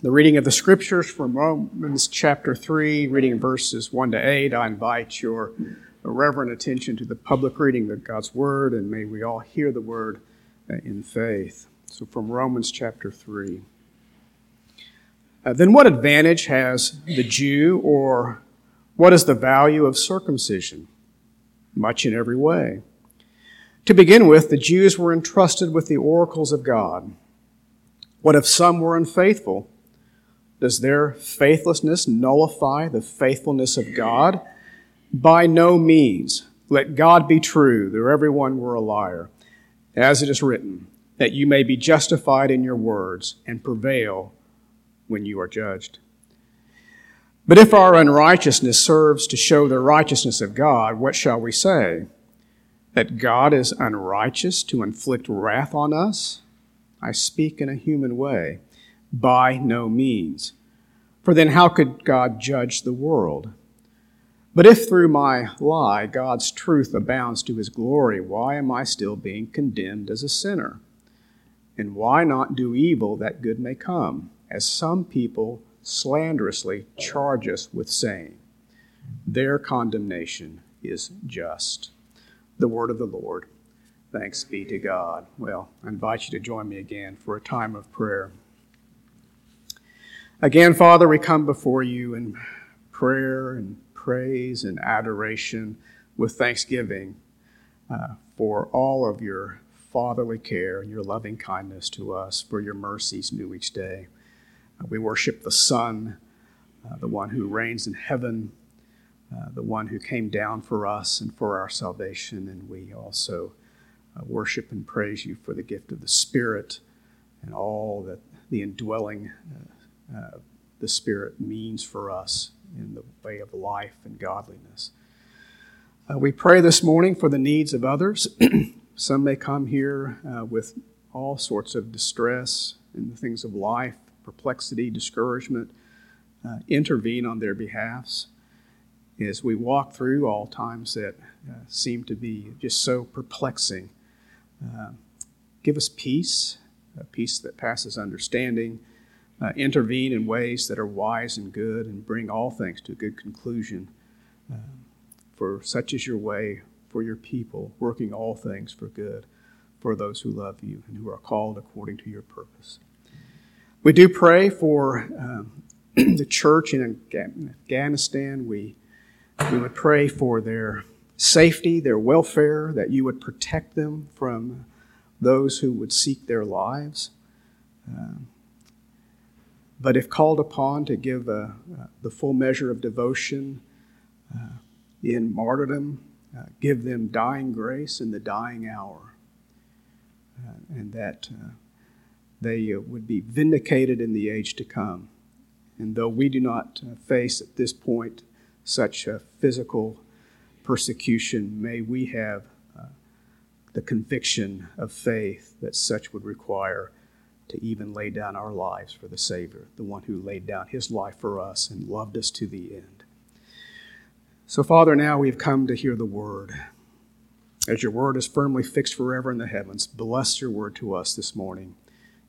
The reading of the scriptures from Romans chapter 3, reading verses 1 to 8. I invite your reverent attention to the public reading of God's word, and may we all hear the word in faith. So, from Romans chapter 3. Uh, then, what advantage has the Jew, or what is the value of circumcision? Much in every way. To begin with, the Jews were entrusted with the oracles of God. What if some were unfaithful? Does their faithlessness nullify the faithfulness of God? By no means. Let God be true, though everyone were a liar. As it is written, that you may be justified in your words and prevail when you are judged. But if our unrighteousness serves to show the righteousness of God, what shall we say? That God is unrighteous to inflict wrath on us? I speak in a human way. By no means. For then how could God judge the world? But if through my lie God's truth abounds to his glory, why am I still being condemned as a sinner? And why not do evil that good may come, as some people slanderously charge us with saying? Their condemnation is just. The word of the Lord. Thanks be to God. Well, I invite you to join me again for a time of prayer. Again, Father, we come before you in prayer and praise and adoration with thanksgiving uh, for all of your fatherly care and your loving kindness to us, for your mercies new each day. Uh, we worship the Son, uh, the one who reigns in heaven, uh, the one who came down for us and for our salvation, and we also uh, worship and praise you for the gift of the Spirit and all that the indwelling the Spirit means for us in the way of life and godliness. Uh, we pray this morning for the needs of others. Some may come here uh, with all sorts of distress in the things of life, perplexity, discouragement. Uh, intervene on their behalfs as we walk through all times that uh, seem to be just so perplexing. Uh, give us peace, a peace that passes understanding uh, intervene in ways that are wise and good and bring all things to a good conclusion. Uh, for such is your way for your people, working all things for good for those who love you and who are called according to your purpose. We do pray for um, the church in Afghanistan. We, we would pray for their safety, their welfare, that you would protect them from those who would seek their lives. Um, but if called upon to give uh, uh, the full measure of devotion uh, in martyrdom, uh, give them dying grace in the dying hour, uh, and that they would be vindicated in the age to come. And though we do not face at this point such a physical persecution, may we have the conviction of faith that such would require to even lay down our lives for the Savior, the one who laid down his life for us and loved us to the end. So, Father, now we've come to hear the word. As your word is firmly fixed forever in the heavens, bless your word to us this morning.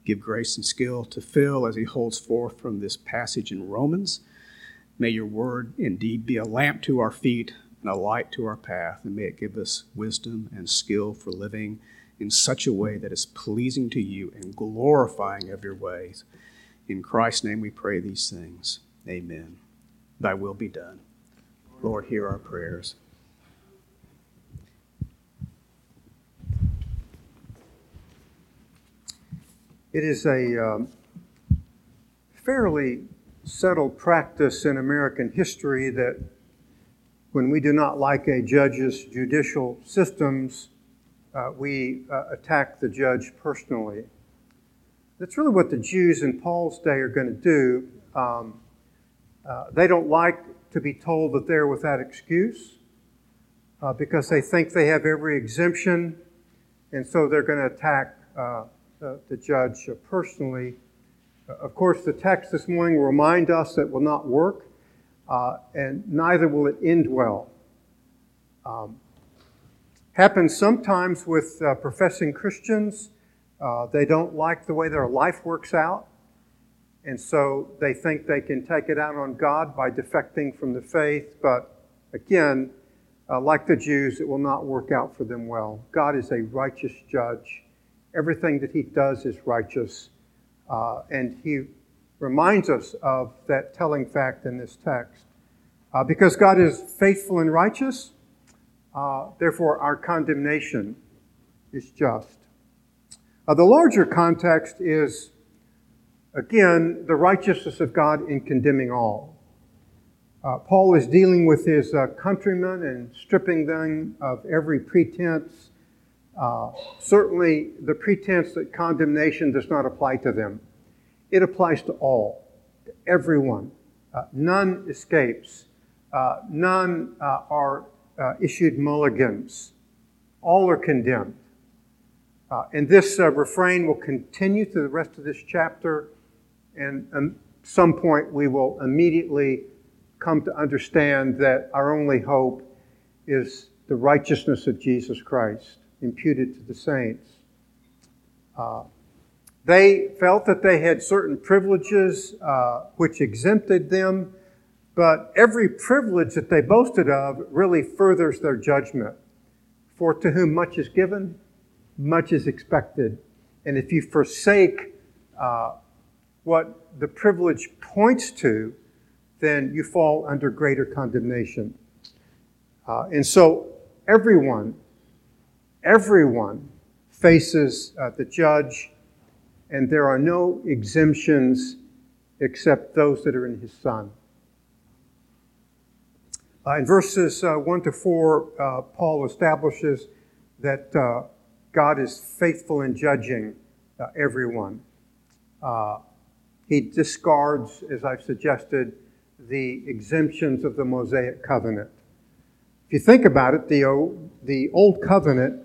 Give grace and skill to Phil as he holds forth from this passage in Romans. May your word indeed be a lamp to our feet and a light to our path, and may it give us wisdom and skill for living in such a way that is pleasing to you and glorifying of your ways. In Christ's name we pray these things. Amen. Thy will be done. Lord, hear our prayers. It is a um, fairly settled practice in American history that when we do not like a judge's judicial systems, uh, we uh, attack the judge personally. That's really what the Jews in Paul's day are going to do. Um, uh, they don't like to be told that they're without excuse uh, because they think they have every exemption, and so they're going to attack uh, the, the, judge personally. Uh, of course, the text this morning will remind us that will not work, and neither will it end well. Um, Happens sometimes with uh, professing Christians. Uh, they don't like the way their life works out. And so they think they can take it out on God by defecting from the faith. But again, uh, like the Jews, it will not work out for them well. God is a righteous judge. Everything that he does is righteous. Uh, and he reminds us of that telling fact in this text. Uh, because God is faithful and righteous, uh, therefore our condemnation is just. Uh, the larger context is, again, the righteousness of God in condemning all. Uh, Paul is dealing with his uh, countrymen and stripping them of every pretense. Uh, certainly, the pretense that condemnation does not apply to them. It applies to all, to everyone. Uh, none escapes. None uh, issued mulligans. All are condemned. and this refrain will continue through the rest of this chapter, and at um, some point we will immediately come to understand that our only hope is the righteousness of Jesus Christ imputed to the saints. Uh, they felt that they had certain privileges uh, which exempted them, but every privilege that they boasted of really furthers their judgment. For to whom much is given, much is expected. And if you forsake uh, what the privilege points to, then you fall under greater condemnation. Uh, and so everyone, everyone faces uh, the judge, and there are no exemptions except those that are in his Son. Uh, in verses uh, 1 to 4, uh, Paul establishes that God is faithful in judging everyone. he discards, as I've suggested, the exemptions of the Mosaic covenant. If you think about it, the, the Old Covenant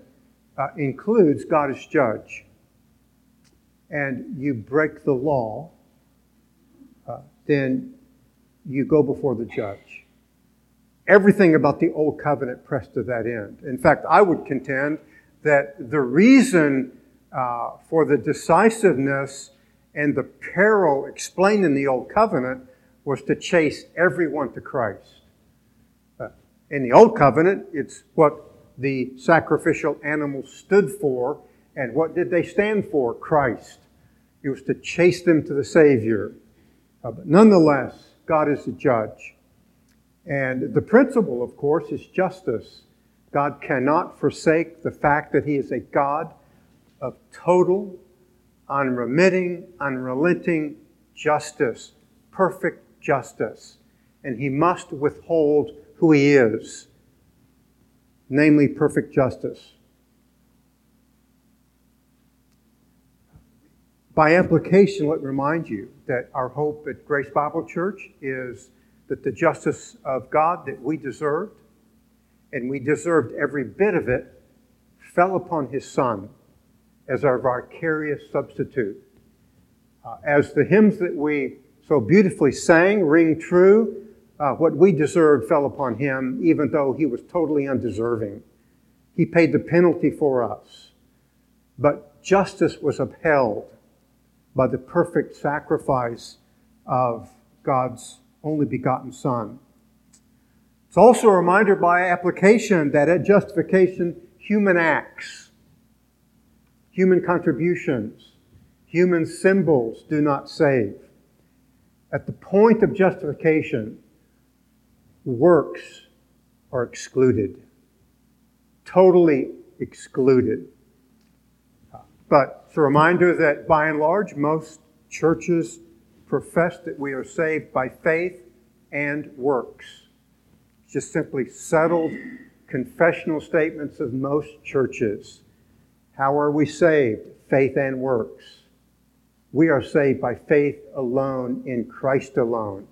uh, includes God as judge. And you break the law, uh, then you go before the judge. Everything about the Old Covenant pressed to that end. In fact, I would contend that the reason uh, for the decisiveness and the peril explained in the Old Covenant was to chase everyone to Christ. Uh, in the Old Covenant, it's what the sacrificial animals stood for. And what did they stand for? Christ. It was to chase them to the Savior. Uh, but nonetheless, God is the judge. And the principle, of course, is justice. God cannot forsake the fact that He is a God of total, unremitting, unrelenting justice, perfect justice, and he must withhold who he is, namely perfect justice. By implication, let me remind you that our hope at Grace Bible Church is that the justice of God that we deserved, and we deserved every bit of it, fell upon his Son as our vicarious substitute. Uh, as the hymns that we so beautifully sang, ring true. Uh, what we deserved fell upon him, even though he was totally undeserving. He paid the penalty for us. But justice was upheld by the perfect sacrifice of God's only begotten Son. It's also a reminder by application that at justification, human acts, human contributions, human symbols do not save. At the point of justification, works are excluded, totally excluded. But it's a reminder that by and large, most churches profess that we are saved by faith and works. It's just simply settled confessional statements of most churches. How are we saved? Faith and works. We are saved by faith alone in Christ alone.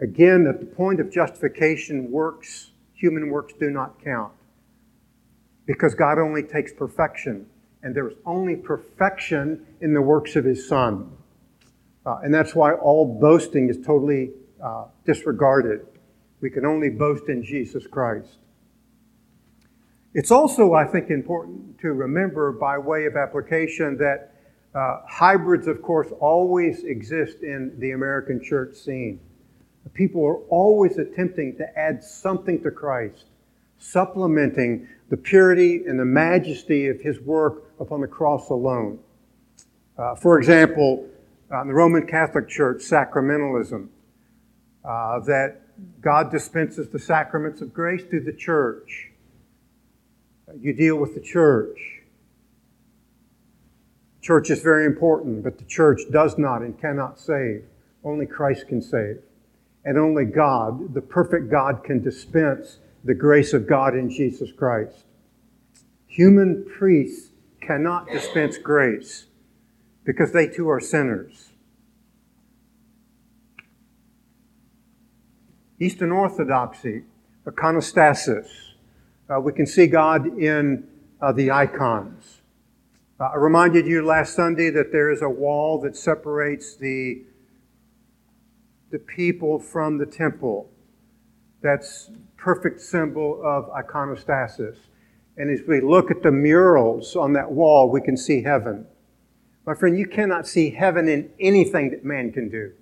Again, at the point of justification, works, human works do not count. Because God only takes perfection, and there is only perfection in the works of His Son. Uh, and that's why all boasting is totally uh, disregarded. We can only boast in Jesus Christ. It's also, I think, important to remember by way of application that Uh, hybrids, of course, always exist in the American church scene. People are always attempting to add something to Christ, supplementing the purity and the majesty of his work upon the cross alone. Uh, for example, uh, in the Roman Catholic Church, sacramentalism, uh, that God dispenses the sacraments of grace through the church. You deal with the church. Church is very important, but the church does not and cannot save. Only Christ can save. And only God, the perfect God, can dispense the grace of God in Jesus Christ. Human priests cannot dispense grace because they too are sinners. Eastern Orthodoxy, iconostasis. Uh, we can see God in uh, the icons. Uh, I reminded you last Sunday that there is a wall that separates the, the people from the temple. That's perfect symbol of iconostasis. And as we look at the murals on that wall, we can see heaven. My friend, you cannot see heaven in anything that man can do.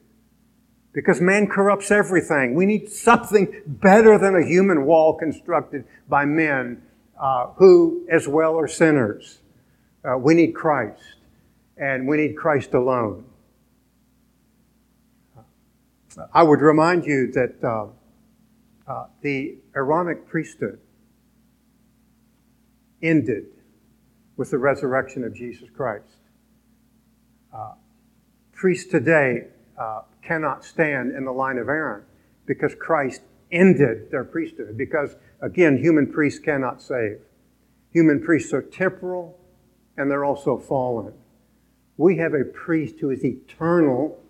Because man corrupts everything. We need something better than a human wall constructed by men uh, who, as well, are sinners. Uh, we need Christ, and we need Christ alone. I would remind you that uh, uh the Aaronic priesthood ended with the resurrection of Jesus Christ. Uh, priests today uh, cannot stand in the line of Aaron because Christ ended their priesthood. Because, again, human priests cannot save. Human priests are temporal and they're also fallen. We have a priest who is eternal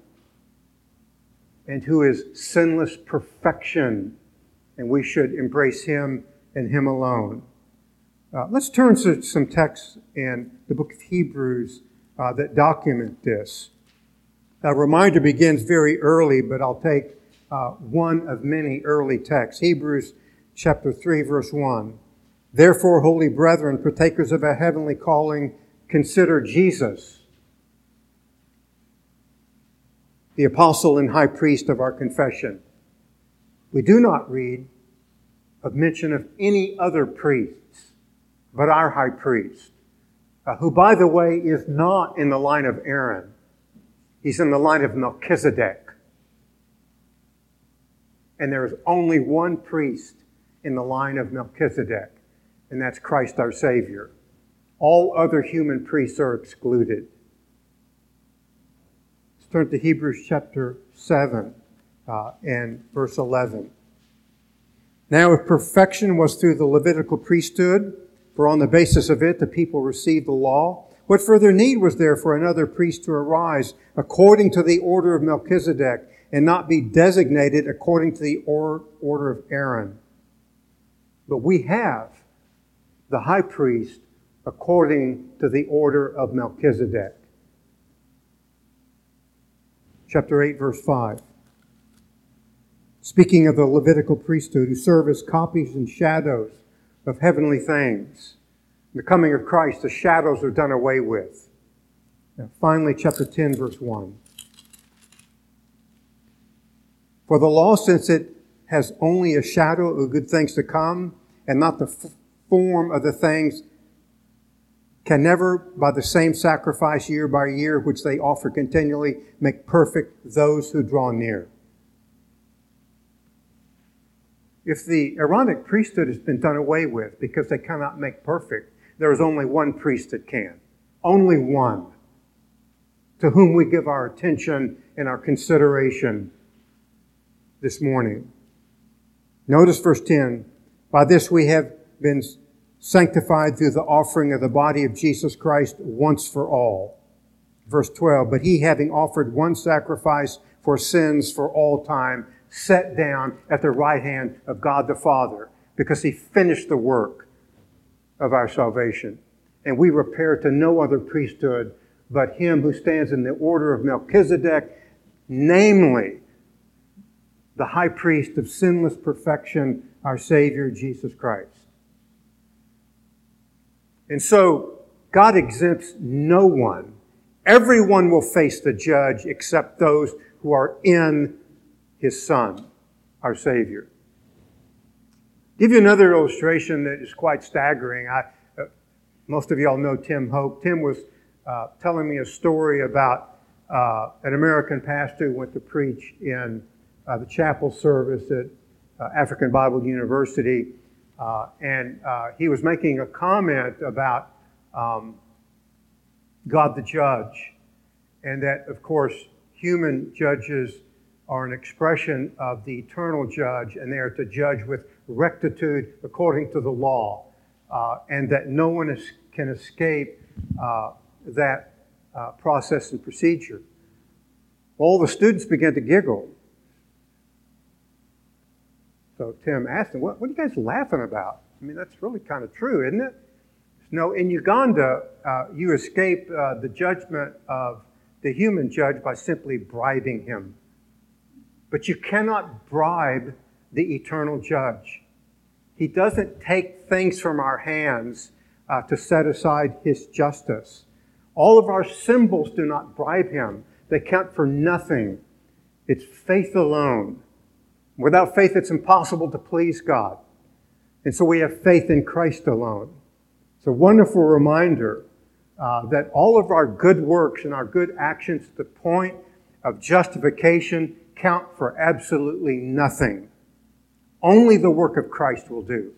and who is sinless perfection, and we should embrace him and him alone. Uh, let's turn to some texts in the book of Hebrews uh, that document this. A reminder begins very early, but I'll take uh, one of many early texts. Hebrews chapter 3, verse 1. Therefore, holy brethren, partakers of a heavenly calling, consider Jesus, the apostle and high priest of our confession. We do not read of mention of any other priests but our high priest, uh, who, by the way, is not in the line of Aaron. He's in the line of Melchizedek. And there is only one priest in the line of Melchizedek, and that's Christ our Savior. All other human priests are excluded. Let's turn to Hebrews chapter 7 uh, and verse 11. Now, if perfection was through the Levitical priesthood, for on the basis of it the people received the law. What further need was there for another priest to arise according to the order of Melchizedek and not be designated according to the or- order of Aaron? But we have the high priest according to the order of Melchizedek. Chapter 8, verse 5. Speaking of the Levitical priesthood who serve as copies and shadows of heavenly things. The coming of Christ, the shadows are done away with. Now, finally, chapter 10, verse 1. For the law, since it has only a shadow of good things to come and not the f- form of the things, can never, by the same sacrifice year by year, which they offer continually, make perfect those who draw near. If the Aaronic priesthood has been done away with because they cannot make perfect, there is only one priest that can. Only one. To whom we give our attention and our consideration this morning. Notice verse 10. By this we have been sanctified through the offering of the body of Jesus Christ once for all. Verse 12. But he having offered one sacrifice for sins for all time set down at the right hand of God the Father because he finished the work of our salvation. And we repair to no other priesthood but him who stands in the order of Melchizedek, namely the high priest of sinless perfection, our Savior Jesus Christ. And so God exempts no one Everyone will face the judge except those who are in his Son, our Savior. Give you another illustration that is quite staggering. I, uh, most of y'all know Tim Hope. Tim was uh, telling me a story about uh, an American pastor who went to preach in uh, the chapel service at uh, African Bible University, uh, and he was making a comment about um, God the judge, and that, of course, human judges are an expression of the eternal judge, and they are to judge with rectitude according to the law, uh, and that no one is, can escape uh, that uh, process and procedure. All the students began to giggle. So Tim asked them, what, what, are you guys laughing about? I mean, that's really kind of true, isn't it? No, in Uganda, uh, you escape uh, the judgment of the human judge by simply bribing him. But you cannot bribe the eternal judge. He doesn't take things from our hands uh, to set aside his justice. All of our symbols do not bribe him, they count for nothing. It's faith alone. Without faith, it's impossible to please God. And so we have faith in Christ alone. It's a wonderful reminder uh, that all of our good works and our good actions the point of justification count for absolutely nothing. Only the work of Christ will do.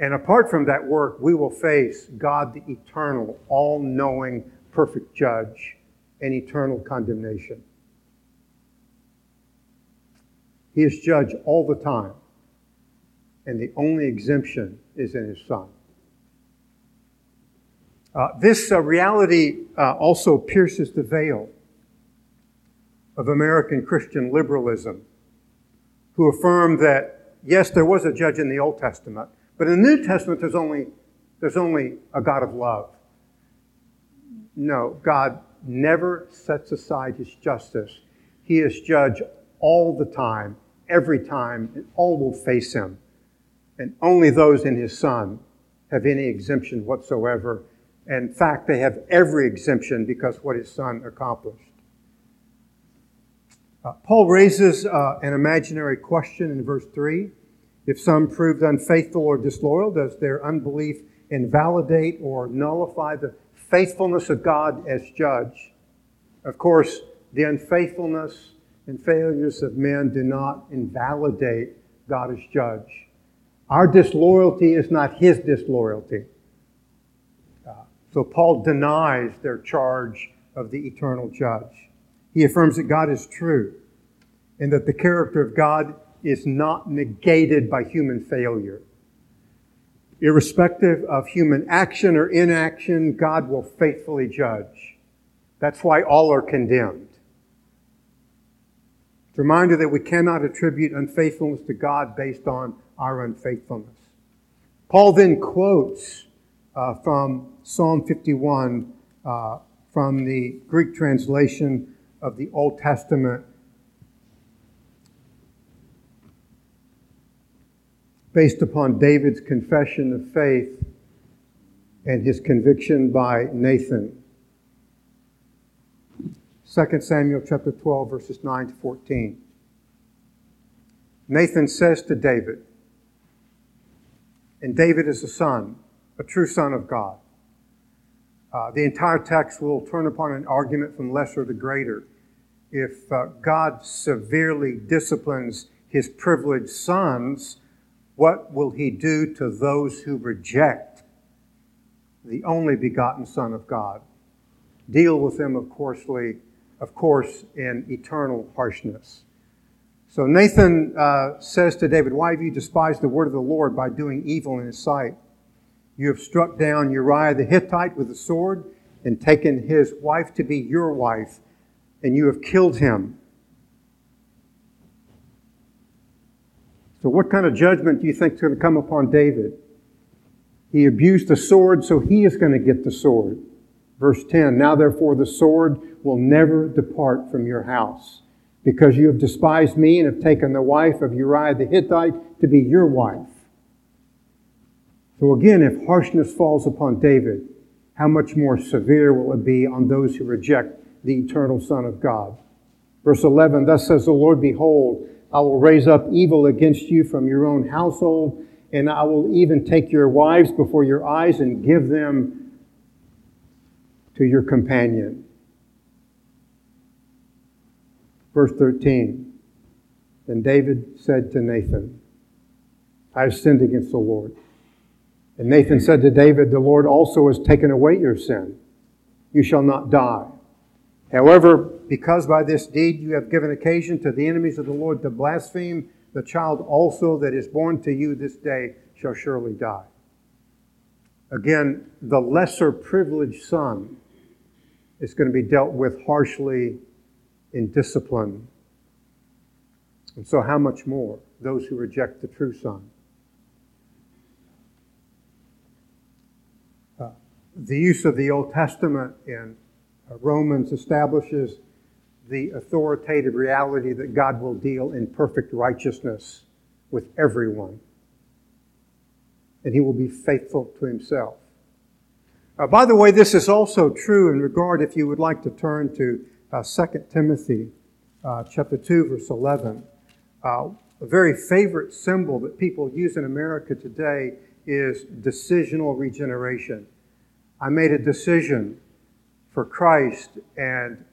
And apart from that work, we will face God the eternal, all knowing, perfect judge and eternal condemnation. He is judge all the time, and the only exemption is in his Son. Uh, this uh, reality uh, also pierces the veil of American Christian liberalism, who affirm that, yes, there was a judge in the Old Testament, but in the New Testament, there's only, there's only a God of love. No, God never sets aside his justice. He is judge all the time, every time, and all will face him. And only those in his Son have any exemption whatsoever. In fact, they have every exemption because what his Son accomplished. Uh, Paul raises uh, an imaginary question in verse 3. If some proved unfaithful or disloyal, does their unbelief invalidate or nullify the faithfulness of God as judge? Of course, the unfaithfulness and failures of men do not invalidate God as judge. Our disloyalty is not his disloyalty. Uh, so Paul denies their charge of the eternal judge. He affirms that God is true and that the character of God is not negated by human failure. Irrespective of human action or inaction, God will faithfully judge. That's why all are condemned. It's a reminder that we cannot attribute unfaithfulness to God based on our unfaithfulness. Paul then quotes uh, from Psalm 51 uh, from the Greek translation of the Old Testament based upon David's confession of faith and his conviction by Nathan. 2 Samuel chapter 12 verses 9 to 14. Nathan says to David, and David is a son, a true son of God. Uh, the entire text will turn upon an argument from lesser to greater. If uh, God severely disciplines his privileged sons, what will he do to those who reject the only begotten Son of God? Deal with them, of course, of course, in eternal harshness. So Nathan uh, says to David, Why have you despised the word of the Lord by doing evil in his sight? You have struck down Uriah the Hittite with a sword and taken his wife to be your wife, and you have killed him. So, what kind of judgment do you think is going to come upon David? He abused the sword, so he is going to get the sword. Verse 10 Now therefore the sword will never depart from your house, because you have despised me and have taken the wife of Uriah the Hittite to be your wife. So again, if harshness falls upon David, how much more severe will it be on those who reject the eternal Son of God? Verse 11 Thus says the Lord, Behold, I will raise up evil against you from your own household, and I will even take your wives before your eyes and give them to your companion. Verse 13 Then David said to Nathan, I have sinned against the Lord. And Nathan said to David, The Lord also has taken away your sin. You shall not die. However, because by this deed you have given occasion to the enemies of the Lord to blaspheme, the child also that is born to you this day shall surely die. Again, the lesser privileged son is going to be dealt with harshly in discipline. And so, how much more those who reject the true son? The use of the Old Testament in uh, Romans establishes the authoritative reality that God will deal in perfect righteousness with everyone. And he will be faithful to himself. Uh, by the way, this is also true in regard, if you would like to turn to uh, 2 Timothy uh, chapter 2, verse 11. Uh, a very favorite symbol that people use in America today is decisional regeneration. I made a decision for Christ and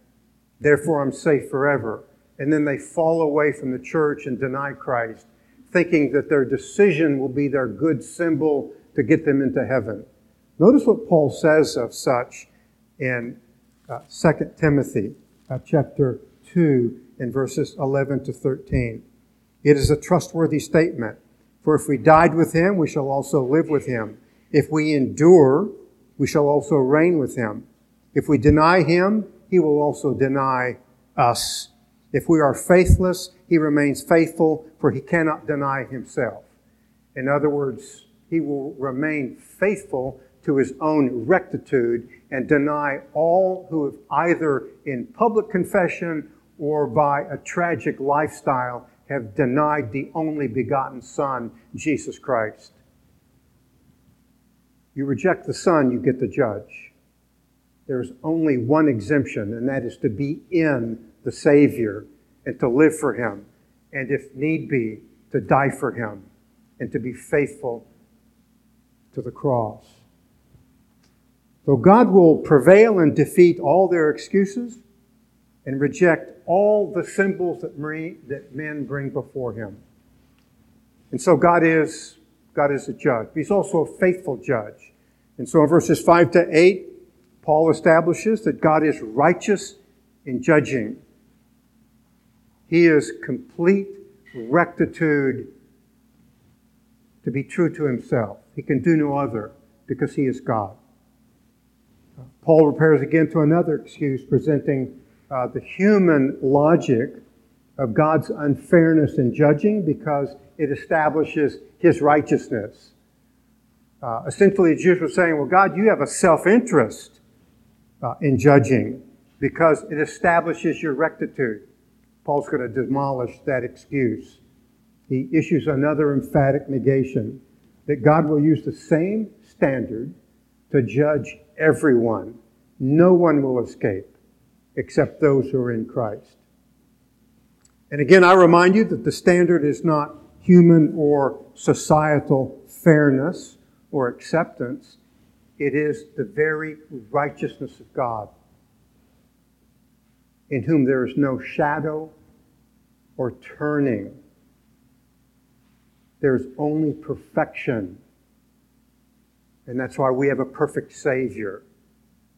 therefore I'm safe forever. And then they fall away from the church and deny Christ, thinking that their decision will be their good symbol to get them into heaven. Notice what Paul says of such in uh, 2 Timothy uh, chapter 2 in verses 11 to 13. It is a trustworthy statement. For if we died with him, we shall also live with him. If we endure, we shall also reign with him. If we deny him, he will also deny us. If we are faithless, he remains faithful, for he cannot deny himself. In other words, he will remain faithful to his own rectitude and deny all who have either in public confession or by a tragic lifestyle have denied the only begotten Son, Jesus Christ. You reject the Son, you get the judge. There's only one exemption, and that is to be in the Savior and to live for Him, and if need be, to die for Him and to be faithful to the cross. So God will prevail and defeat all their excuses and reject all the symbols that, men bring before Him. And so God is, God is a judge. But He's also a faithful judge. And so in verses 5 to 8, Paul establishes that God is righteous in judging. He is complete rectitude to be true to himself. He can do no other because he is God. Paul repairs again to another excuse, presenting uh, the human logic of God's unfairness in judging because it establishes his righteousness. Uh, essentially, the Jews were saying, Well, God, you have a self interest uh, in judging because it establishes your rectitude. Paul's going to demolish that excuse. He issues another emphatic negation that God will use the same standard to judge everyone. No one will escape except those who are in Christ. And again, I remind you that the standard is not human or societal fairness or acceptance. It is the very righteousness of God, in whom there is no shadow or turning. There's only perfection. And that's why we have a perfect Savior,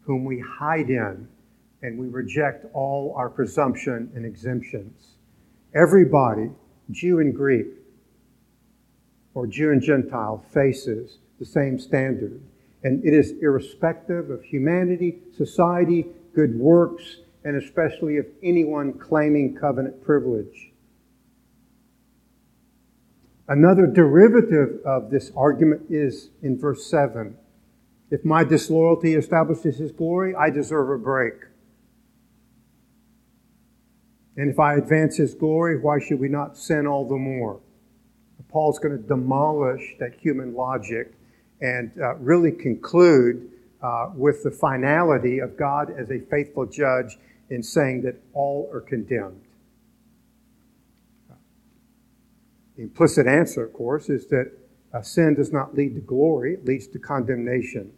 whom we hide in, and we reject all our presumption and exemptions. Everybody, Jew and Greek, or Jew and Gentile, faces the same standard and it is irrespective of humanity, society, good works, and especially of anyone claiming covenant privilege. Another derivative of this argument is in verse 7. If my disloyalty establishes his glory, I deserve a break. And if I advance his glory, why should we not sin all the more? Paul's going to demolish that human logic and uh, really conclude uh, with the finality of God as a faithful judge in saying that all are condemned. The implicit answer, of course, is that sin does not lead to glory, it leads to condemnation.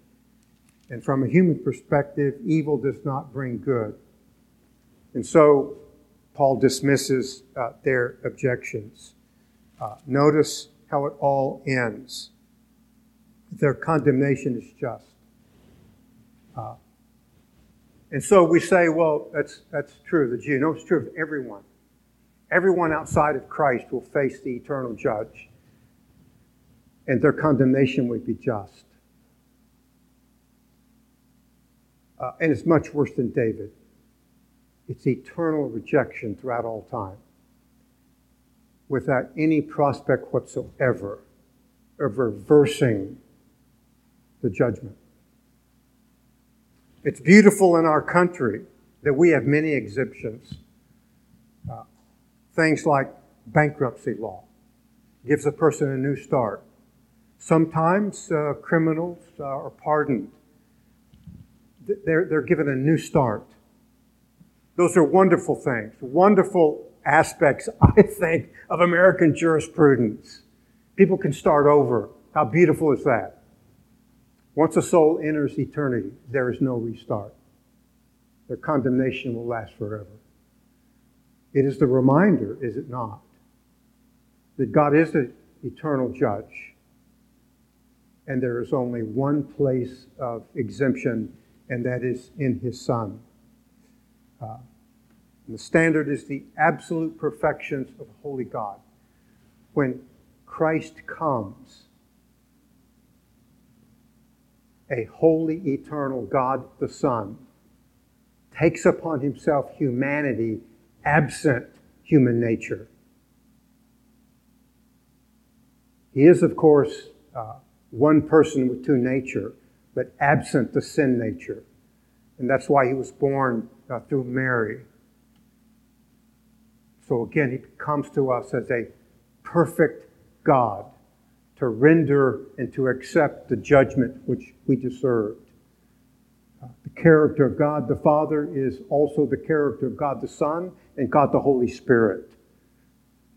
And from a human perspective, evil does not bring good. And so Paul dismisses uh, their objections. Uh, notice how it all ends. Their condemnation is just. Uh, and so we say, well, that's, that's true, the Jew. No, it's true of everyone. Everyone outside of Christ will face the eternal judge, and their condemnation would be just. Uh, and it's much worse than David. It's eternal rejection throughout all time, without any prospect whatsoever of reversing the judgment. It's beautiful in our country that we have many exemptions. Uh, things like bankruptcy law gives a person a new start. Sometimes uh, criminals uh, are pardoned. They're, they're given a new start. Those are wonderful things, wonderful aspects, I think, of American jurisprudence. People can start over. How beautiful is that? Once a soul enters eternity, there is no restart. Their condemnation will last forever. It is the reminder, is it not, that God is the eternal judge, and there is only one place of exemption, and that is in His Son. Uh, the standard is the absolute perfections of holy God. When Christ comes, a holy, eternal God the Son takes upon himself humanity absent human nature. He is, of course, uh, one person with two nature, but absent the sin nature. And that's why he was born uh, through Mary. So again, he comes to us as a perfect God to render and to accept the judgment which we deserved. Uh, the character of God the Father is also the character of God the Son and God the Holy Spirit.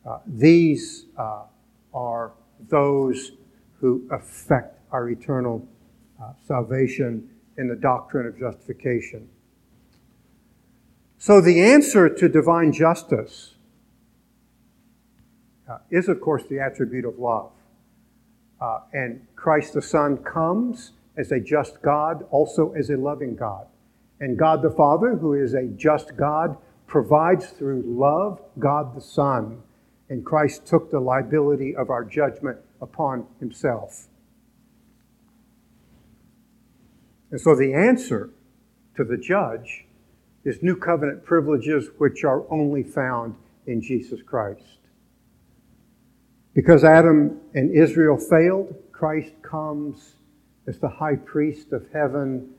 Uh, these uh, are those who affect our eternal uh, salvation in the doctrine of justification. So, the answer to divine justice uh, is, of course, the attribute of love. Uh, and Christ the Son comes as a just God, also as a loving God. And God the Father, who is a just God, provides through love God the Son. And Christ took the liability of our judgment upon himself. And so the answer to the judge is new covenant privileges which are only found in Jesus Christ. Because Adam and Israel failed, Christ comes as the high priest of heaven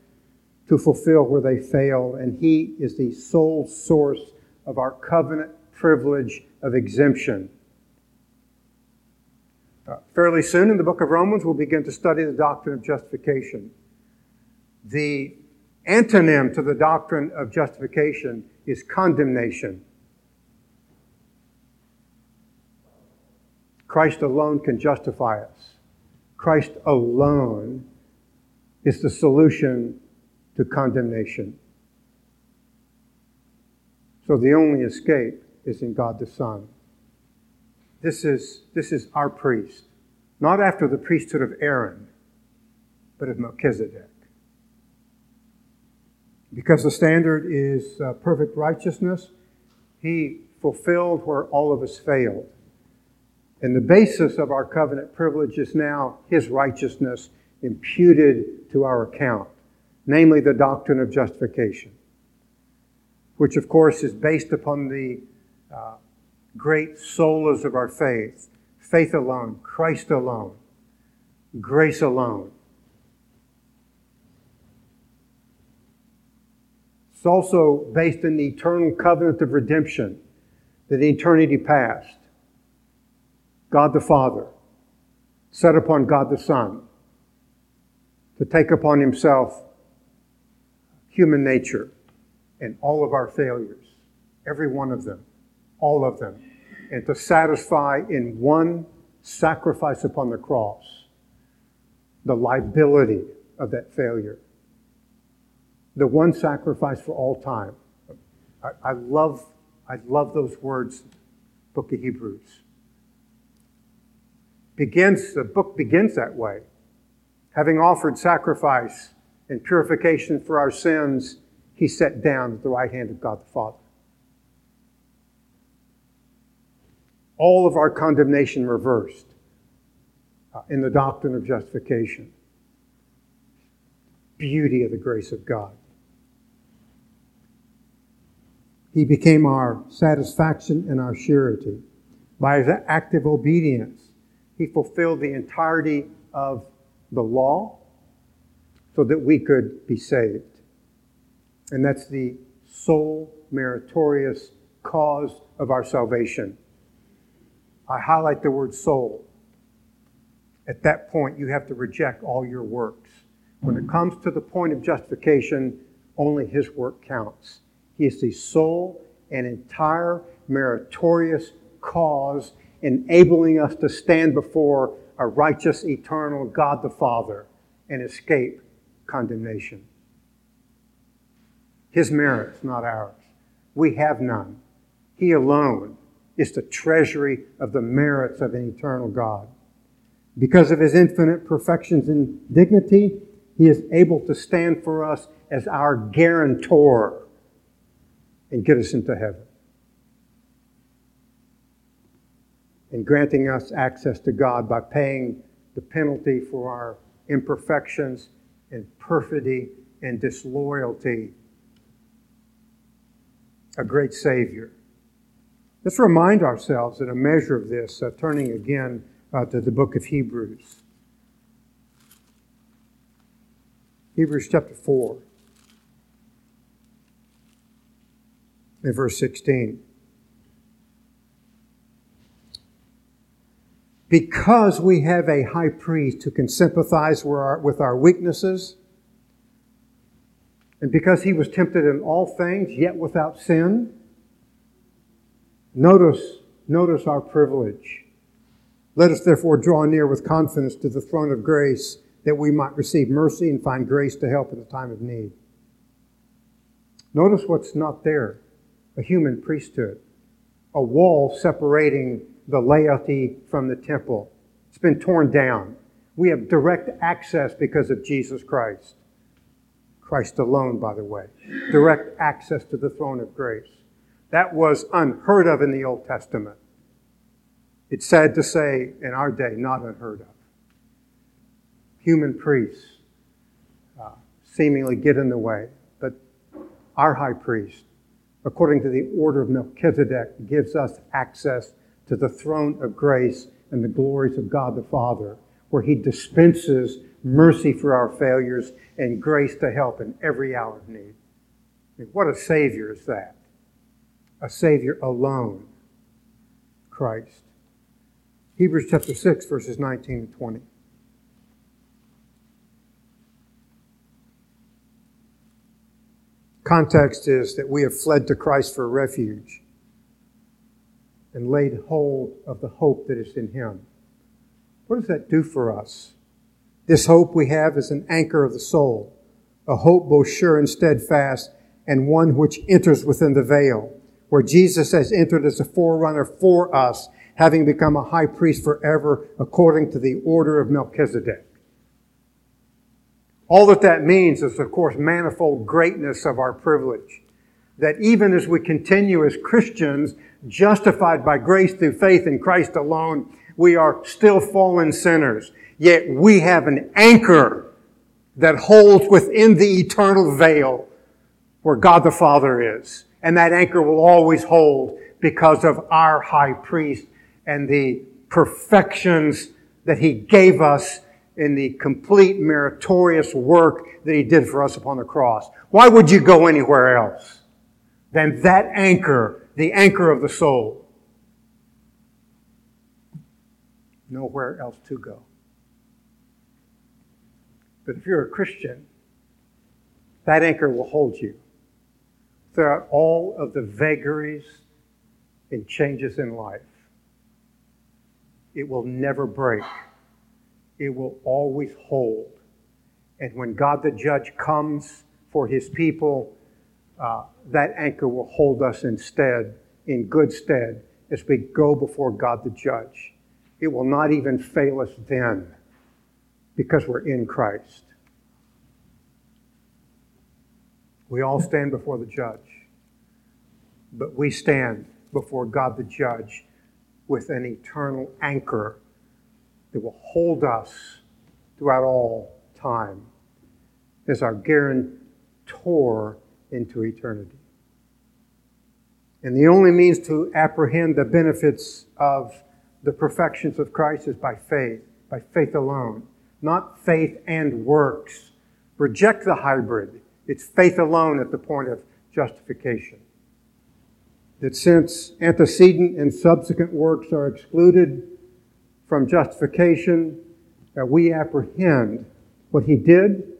to fulfill where they failed, and he is the sole source of our covenant privilege of exemption. Uh, fairly soon in the book of Romans, we'll begin to study the doctrine of justification. The antonym to the doctrine of justification is condemnation. Christ alone can justify us. Christ alone is the solution to condemnation. So the only escape is in God the Son. This is, this is our priest, not after the priesthood of Aaron, but of Melchizedek. Because the standard is uh, perfect righteousness, he fulfilled where all of us failed. And the basis of our covenant privilege is now his righteousness imputed to our account, namely the doctrine of justification, which of course is based upon the uh, great solas of our faith faith alone, Christ alone, grace alone. It's also based in the eternal covenant of redemption that in eternity past God the Father set upon God the Son to take upon himself human nature and all of our failures, every one of them, all of them, and to satisfy in one sacrifice upon the cross the liability of that failure. The one sacrifice for all time. I, I love, I love those words, book of Hebrews. Begins, the book begins that way. Having offered sacrifice and purification for our sins, he sat down at the right hand of God the Father. All of our condemnation reversed uh, in the doctrine of justification. Beauty of the grace of God. He became our satisfaction and our surety. By his active obedience, he fulfilled the entirety of the law so that we could be saved. And that's the sole meritorious cause of our salvation. I highlight the word sole. At that point, you have to reject all your works. When it comes to the point of justification, only his work counts. He is the sole and entire meritorious cause enabling us to stand before a righteous, eternal God the Father and escape condemnation. His merits, not ours. We have none. He alone is the treasury of the merits of an eternal God. Because of his infinite perfections and dignity, he is able to stand for us as our guarantor and get us into heaven. And granting us access to God by paying the penalty for our imperfections and perfidy and disloyalty. A great Savior. Let's remind ourselves in a measure of this, uh, turning again uh, to the book of Hebrews. Hebrews chapter 4 and verse 16. Because we have a high priest who can sympathize with our weaknesses, and because he was tempted in all things, yet without sin, Notice, notice our privilege. Let us therefore draw near with confidence to the throne of grace that we might receive mercy and find grace to help in the time of need. Notice what's not there a human priesthood, a wall separating the laity from the temple. It's been torn down. We have direct access because of Jesus Christ. Christ alone, by the way. Direct access to the throne of grace. That was unheard of in the Old Testament. It's sad to say in our day, not unheard of. Human priests uh, seemingly get in the way, but our high priest, according to the order of Melchizedek, gives us access to the throne of grace and the glories of God the Father, where he dispenses mercy for our failures and grace to help in every hour of need. I mean, what a Savior is that! a Savior alone, Christ. Hebrews chapter 6, verses 19 and 20. Context is that we have fled to Christ for refuge and laid hold of the hope that is in Him. What does that do for us? This hope we have is an anchor of the soul, a hope both sure and steadfast, and one which enters within the veil where Jesus has entered as a forerunner for us, having become a high priest forever according to the order of Melchizedek. All that that means is, of course, manifold greatness of our privilege. That even as we continue as Christians, justified by grace through faith in Christ alone, we are still fallen sinners. Yet we have an anchor that holds within the eternal veil where God the Father is and that anchor will always hold because of our high priest and the perfections that he gave us in the complete meritorious work that he did for us upon the cross. Why would you go anywhere else than that anchor, the anchor of the soul? Nowhere else to go. But if you're a Christian, That anchor will hold you throughout all of the vagaries and changes in life. It will never break, it will always hold. And when God the judge comes for his people, uh, that anchor will hold us instead, in good stead, as we go before God the judge. It will not even fail us then because we're in Christ. We all stand before the judge, but we stand before God the judge with an eternal anchor that will hold us throughout all time as our guarantor into eternity. And the only means to apprehend the benefits of the perfections of Christ is by faith, by faith alone, not faith and works. Reject the hybrid. It's faith alone at the point of justification. That since antecedent and subsequent works are excluded from justification, that we apprehend what he did,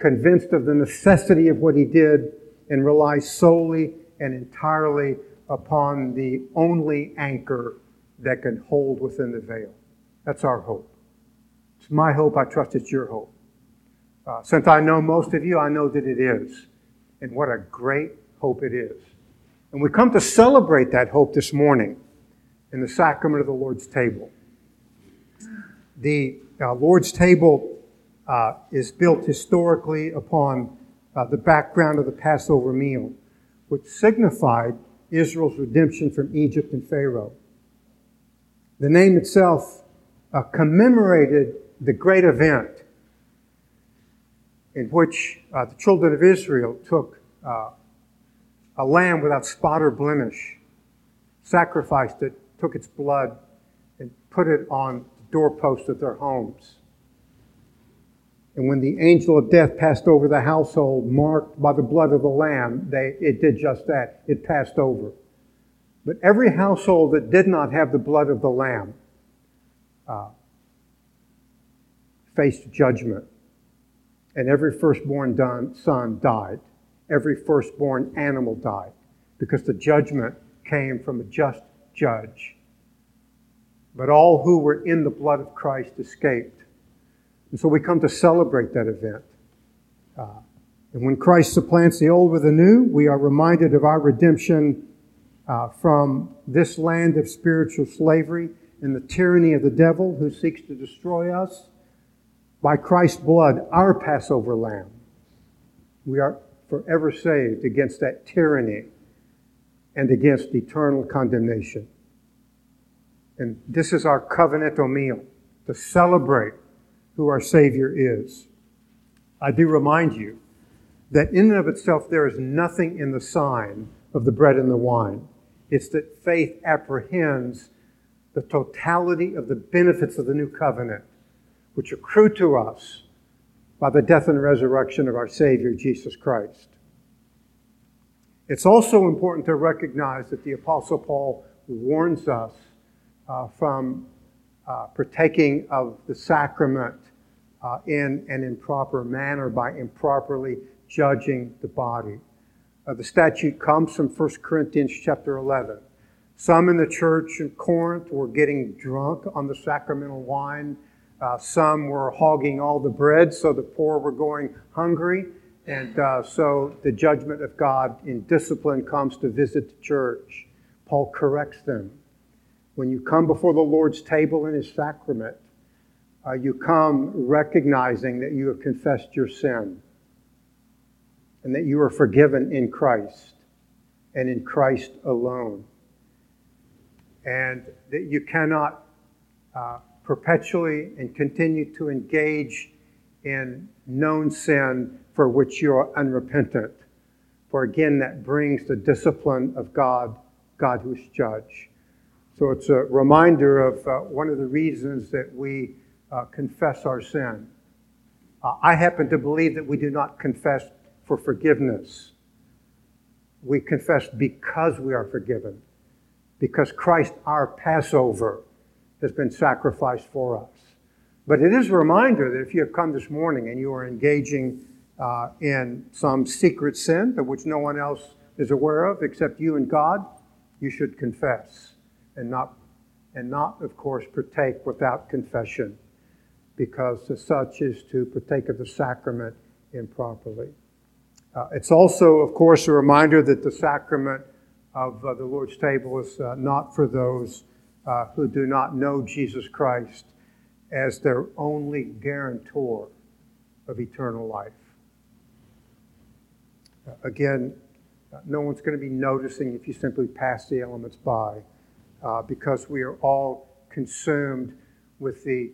convinced of the necessity of what he did, and rely solely and entirely upon the only anchor that can hold within the veil. That's our hope. It's my hope. I trust it's your hope. Uh, since I know most of you, I know that it is. And what a great hope it is. And we come to celebrate that hope this morning in the sacrament of the Lord's table. The uh, Lord's table uh, is built historically upon uh, the background of the Passover meal, which signified Israel's redemption from Egypt and Pharaoh. The name itself uh, commemorated the great event in which uh, the children of Israel took uh, a lamb without spot or blemish, sacrificed it, took its blood, and put it on the doorpost of their homes. And when the angel of death passed over the household marked by the blood of the lamb, they, it did just that. It passed over. But every household that did not have the blood of the lamb uh, faced judgment. And every firstborn son died. Every firstborn animal died because the judgment came from a just judge. But all who were in the blood of Christ escaped. And so we come to celebrate that event. Uh, and when Christ supplants the old with the new, we are reminded of our redemption uh, from this land of spiritual slavery and the tyranny of the devil who seeks to destroy us. By Christ's blood, our Passover lamb, we are forever saved against that tyranny and against eternal condemnation. And this is our covenantal meal to celebrate who our Savior is. I do remind you that in and of itself there is nothing in the sign of the bread and the wine. It's that faith apprehends the totality of the benefits of the new covenant, which accrue to us by the death and resurrection of our Savior, Jesus Christ. It's also important to recognize that the Apostle Paul warns us uh, from uh, partaking of the sacrament uh, in an improper manner by improperly judging the body. Uh, the statute comes from 1 Corinthians chapter 11. Some in the church in Corinth were getting drunk on the sacramental wine. Uh, some were hogging all the bread, so the poor were going hungry. And uh, so the judgment of God in discipline comes to visit the church. Paul corrects them. When you come before the Lord's table in his sacrament, uh, you come recognizing that you have confessed your sin and that you are forgiven in Christ and in Christ alone. And that you cannot uh, perpetually and continue to engage in known sin for which you are unrepentant. For again, that brings the discipline of God, God who is judge. So it's a reminder of uh, one of the reasons that we uh, confess our sin. Uh, I happen to believe that we do not confess for forgiveness. We confess because we are forgiven, because Christ, our Passover, has been sacrificed for us. But it is a reminder that if you have come this morning and you are engaging uh, in some secret sin of which no one else is aware of except you and God, you should confess and not, and not, of course, partake without confession, because such is to partake of the sacrament improperly. Uh, it's also, of course, a reminder that the sacrament of uh, the Lord's table is uh, not for those uh, who do not know Jesus Christ as their only guarantor of eternal life. Uh, again, no one's going to be noticing if you simply pass the elements by uh, because we are all consumed with the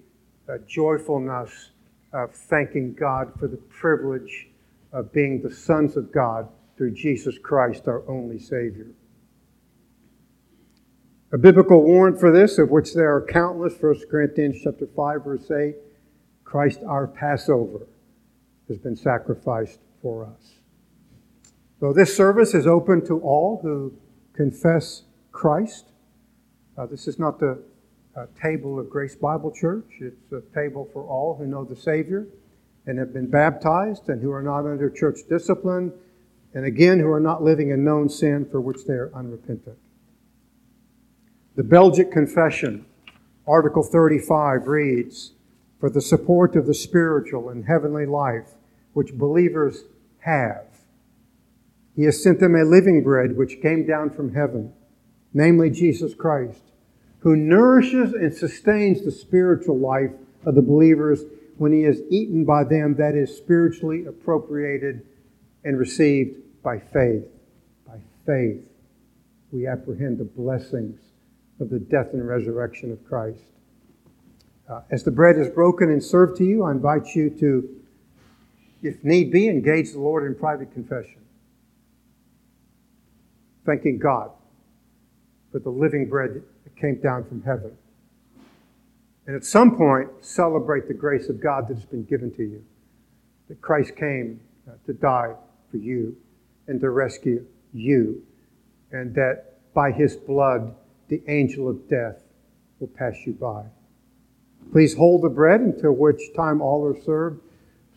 uh, joyfulness of thanking God for the privilege of being the sons of God through Jesus Christ, our only Savior. A biblical warrant for this, of which there are countless, 1 Corinthians chapter 5, verse 8, Christ our Passover has been sacrificed for us. So this service is open to all who confess Christ. Uh, this is not the uh, table of Grace Bible Church. It's a table for all who know the Savior and have been baptized and who are not under church discipline, and again, who are not living in known sin for which they are unrepentant. The Belgic Confession, Article 35, reads For the support of the spiritual and heavenly life which believers have, he has sent them a living bread which came down from heaven, namely Jesus Christ, who nourishes and sustains the spiritual life of the believers when he is eaten by them that is spiritually appropriated and received by faith. By faith, we apprehend the blessings of the death and resurrection of Christ. Uh, as the bread is broken and served to you, I invite you to, if need be, engage the Lord in private confession thanking God for the living bread that came down from heaven. And at some point, celebrate the grace of God that has been given to you. That Christ came uh, to die for you and to rescue you. And that by his blood, the angel of death will pass you by. Please hold the bread until which time all are served,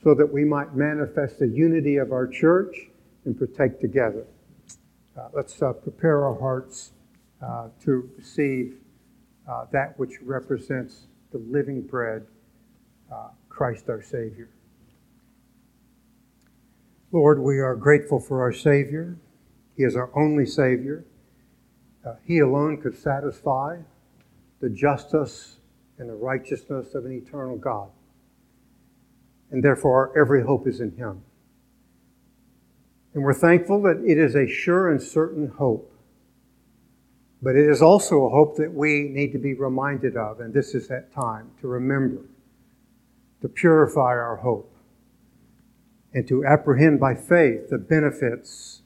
so that we might manifest the unity of our church and partake together. Uh, let's uh, prepare our hearts uh, to receive uh, that which represents the living bread, uh, Christ our Savior. Lord, we are grateful for our Savior. He is our only Savior. Uh, he alone could satisfy the justice and the righteousness of an eternal God. And therefore, our every hope is in Him. And we're thankful that it is a sure and certain hope. But it is also a hope that we need to be reminded of, and this is that time to remember, to purify our hope, and to apprehend by faith the benefits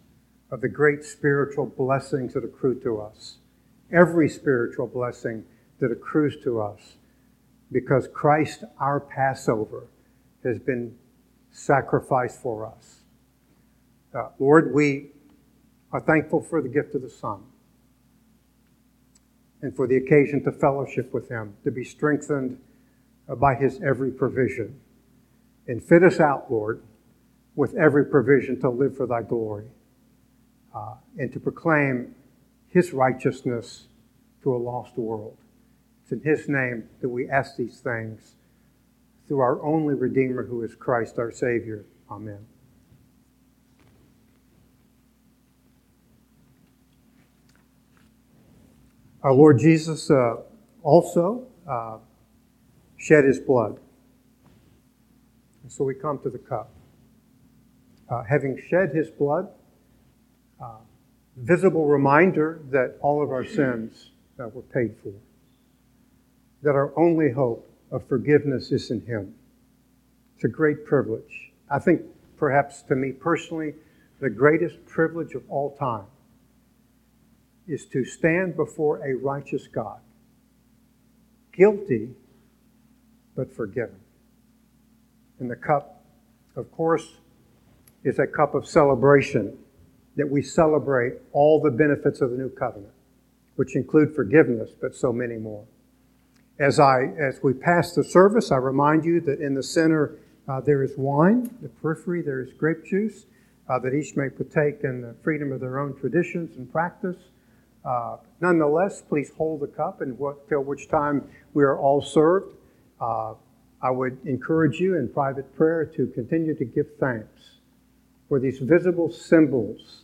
of the great spiritual blessings that accrue to us. Every spiritual blessing that accrues to us, because Christ, our Passover, has been sacrificed for us. Uh, Lord, we are thankful for the gift of the Son and for the occasion to fellowship with Him, to be strengthened uh, by His every provision. And fit us out, Lord, with every provision to live for Thy glory uh, and to proclaim His righteousness to a lost world. It's in His name that we ask these things through our only Redeemer, who is Christ our Savior. Amen. Our Lord Jesus uh, also uh, shed his blood. And so we come to the cup. Uh, having shed his blood, uh, visible reminder that all of our sins were paid for, that our only hope of forgiveness is in him. It's a great privilege. I think perhaps to me personally, the greatest privilege of all time is to stand before a righteous God, guilty but forgiven. And the cup, of course, is a cup of celebration that we celebrate all the benefits of the new covenant, which include forgiveness, but so many more. As I as we pass the service, I remind you that in the center Uh, there is wine, the periphery, there is grape juice, uh, that each may partake in the freedom of their own traditions and practice. Uh, nonetheless, please hold the cup until which time we are all served. Uh, I would encourage you in private prayer to continue to give thanks for these visible symbols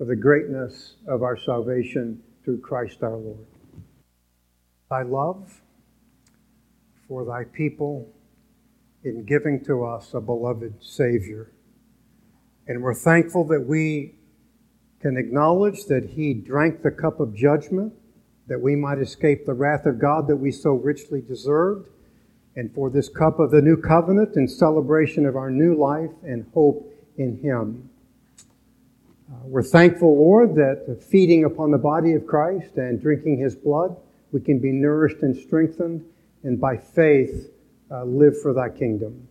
of the greatness of our salvation through Christ our Lord. Thy love for thy people in giving to us a beloved Savior. And we're thankful that we can acknowledge that He drank the cup of judgment, that we might escape the wrath of God that we so richly deserved, and for this cup of the new covenant in celebration of our new life and hope in Him. Uh, we're thankful, Lord, that feeding upon the body of Christ and drinking His blood, we can be nourished and strengthened, and by faith uh, live for Thy kingdom.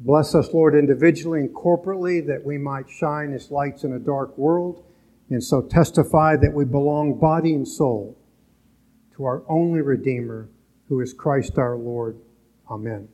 Bless us, Lord, individually and corporately, that we might shine as lights in a dark world and so testify that we belong body and soul to our only Redeemer, who is Christ our Lord. Amen.